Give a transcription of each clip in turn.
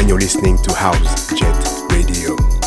and you're listening to House Jet Radio.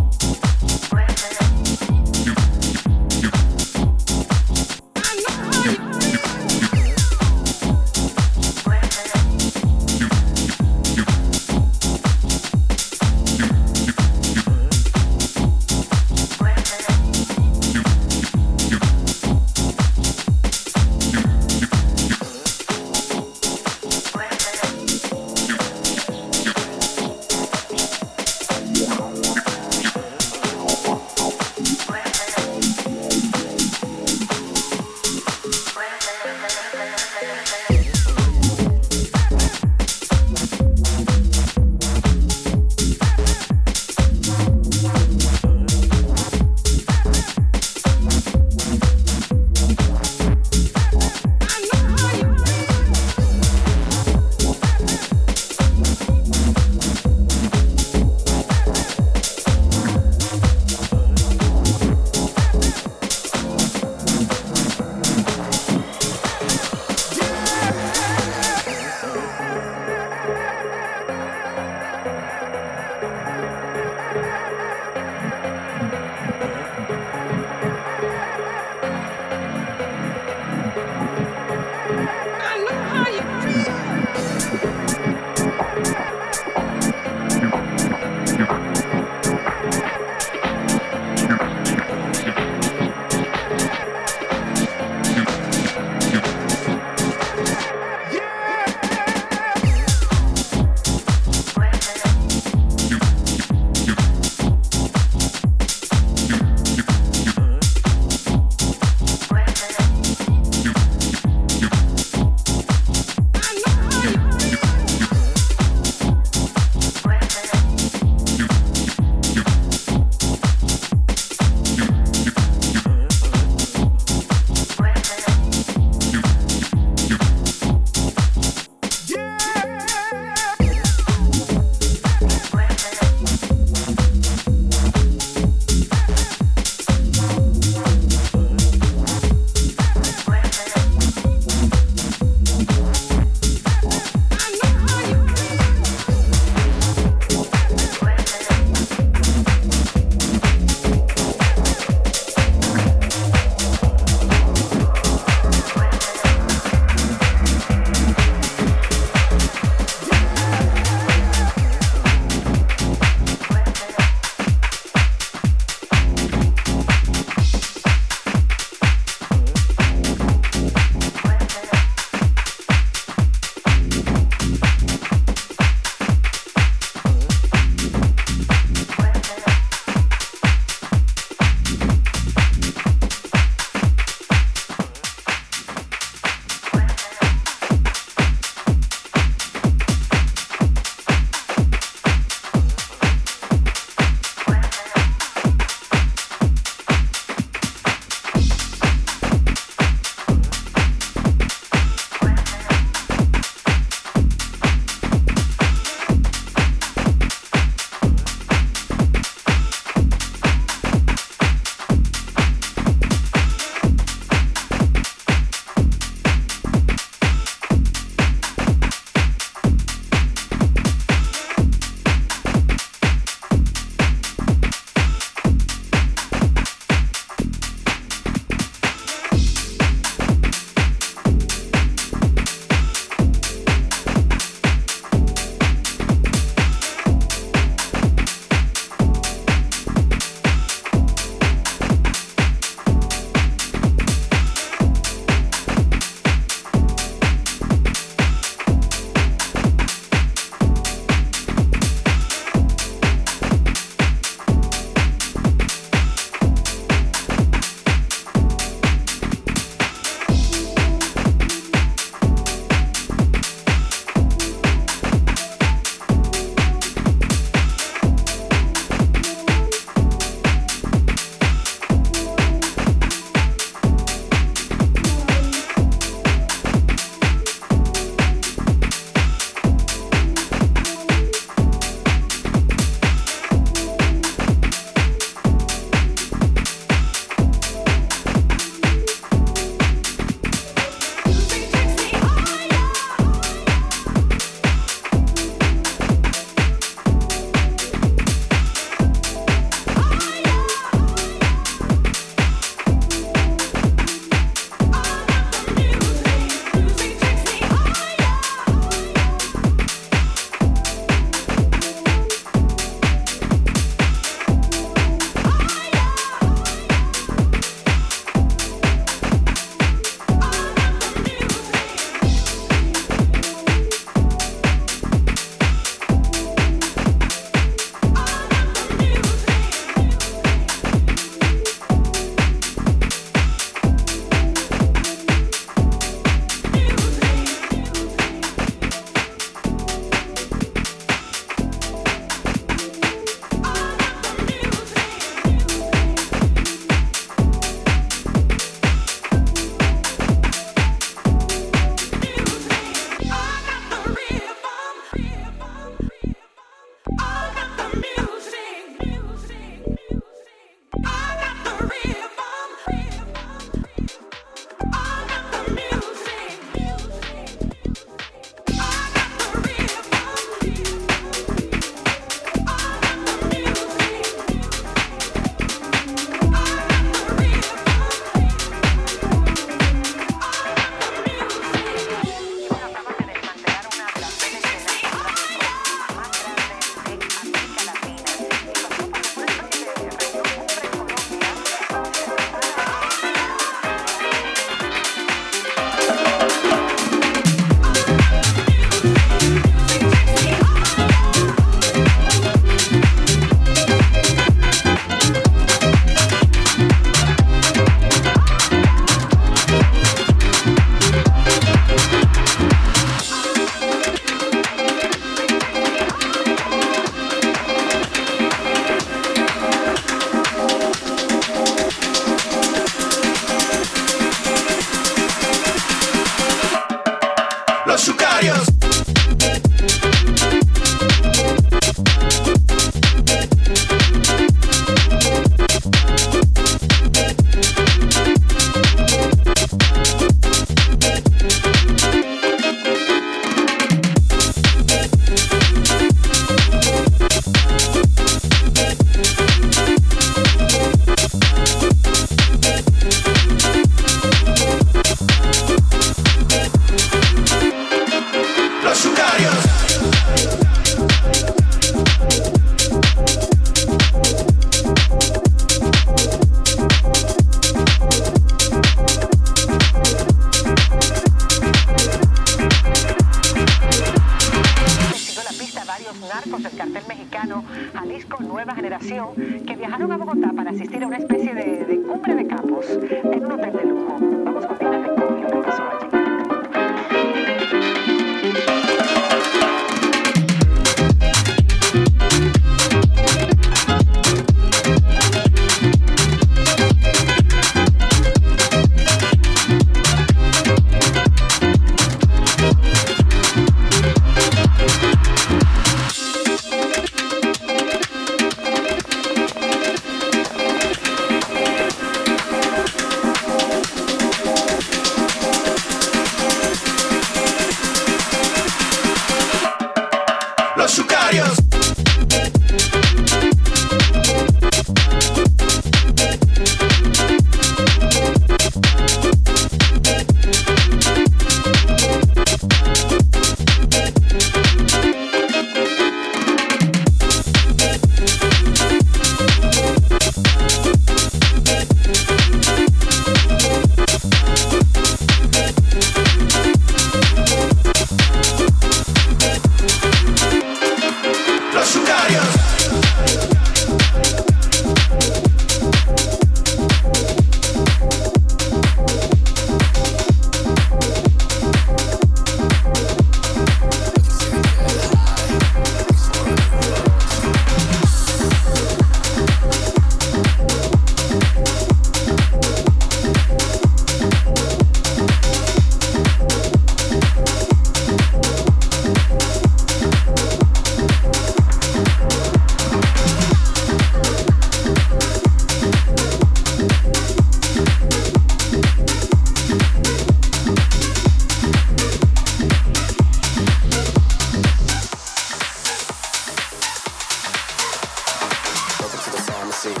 Pharmacy.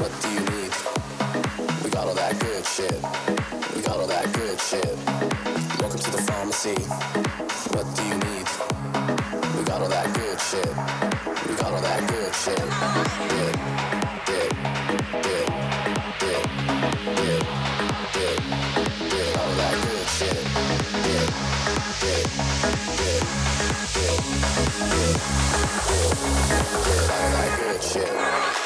What do you need? We got all that good shit. We got all that good shit. Welcome to the pharmacy. What do you need? We got all that good shit. We got all that good shit. All that good shit. All that good shit.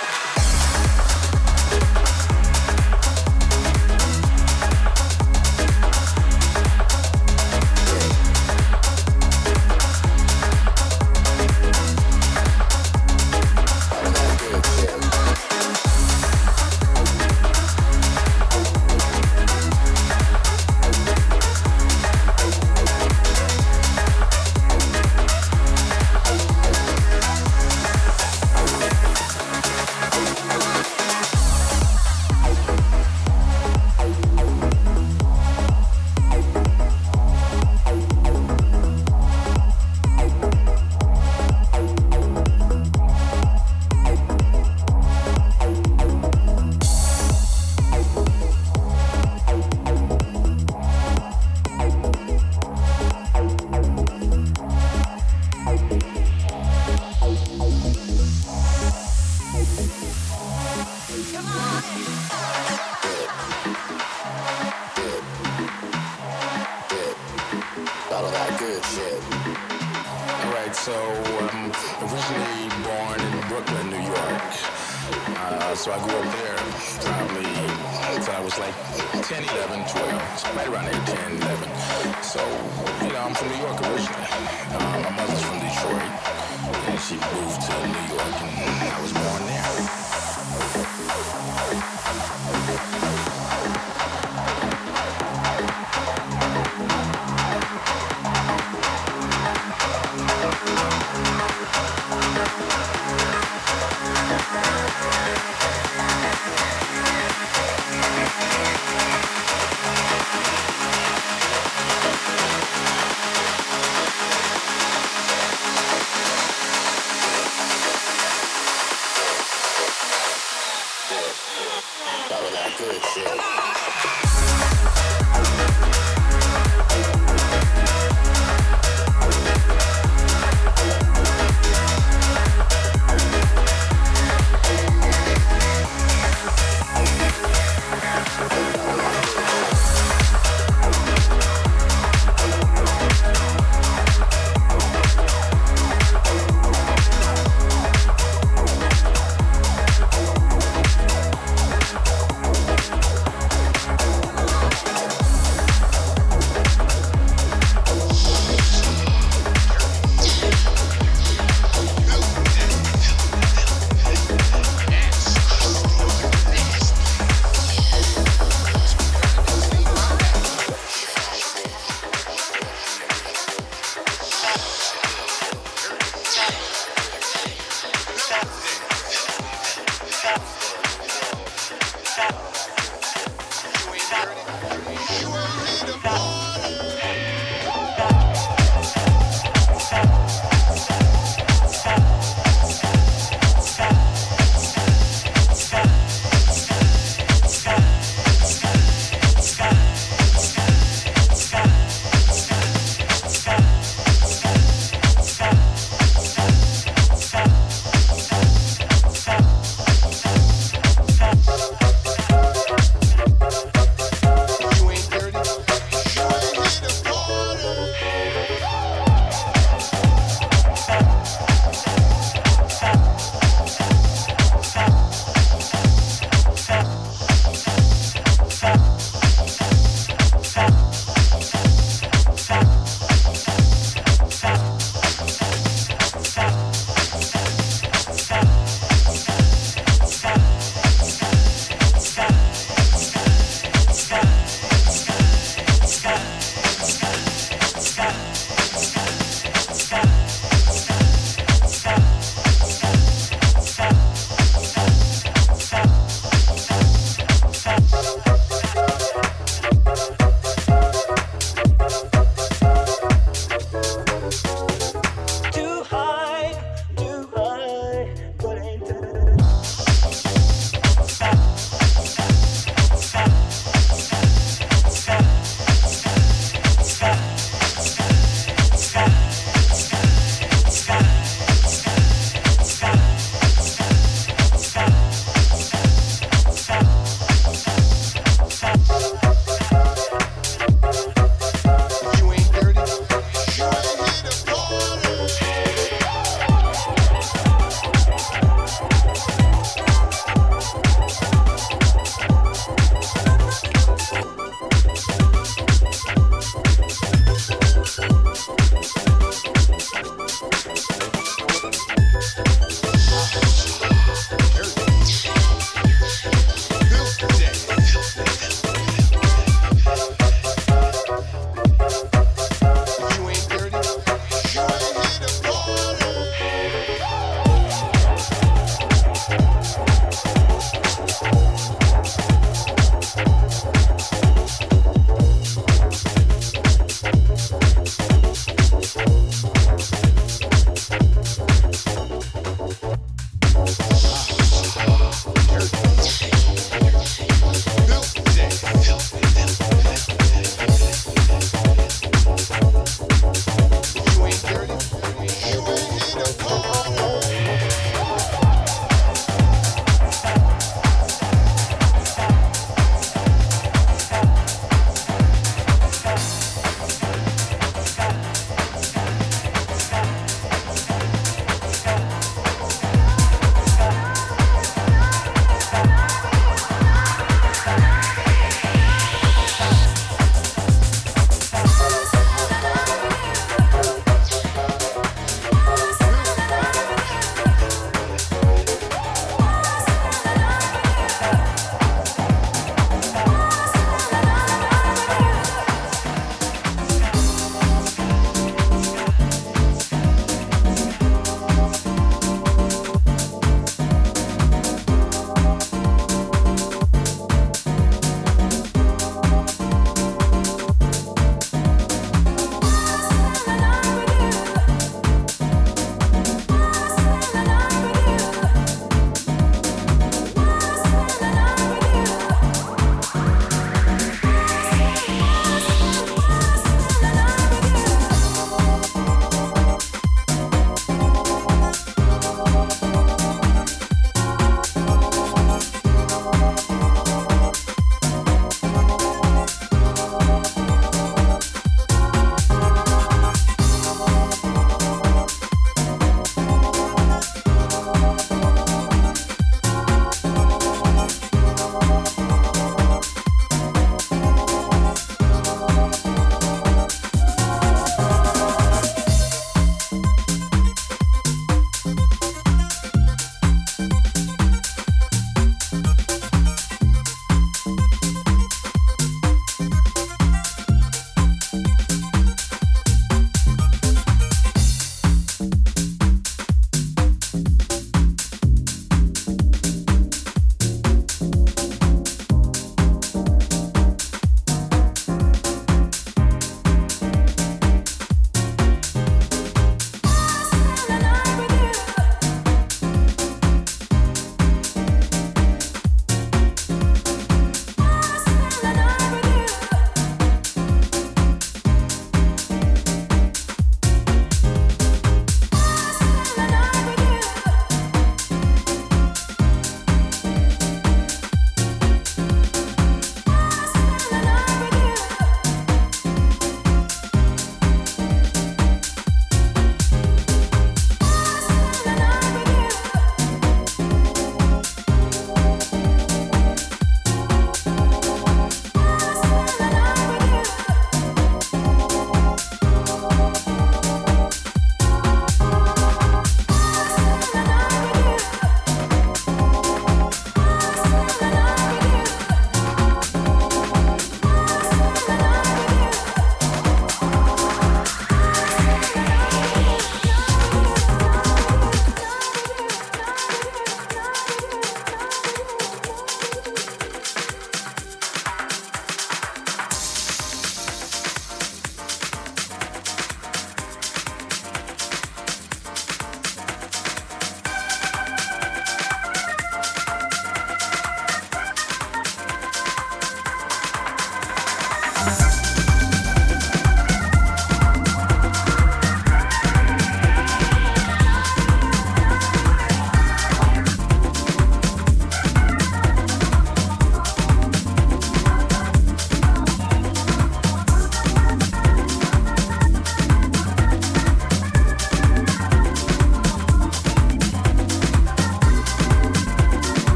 10, 11. So, you know, I'm from New York originally. Uh, my mother's from Detroit. And she moved to New York,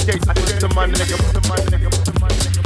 skates. I put the money, nigga, put the money, nigga, put the money, nigga.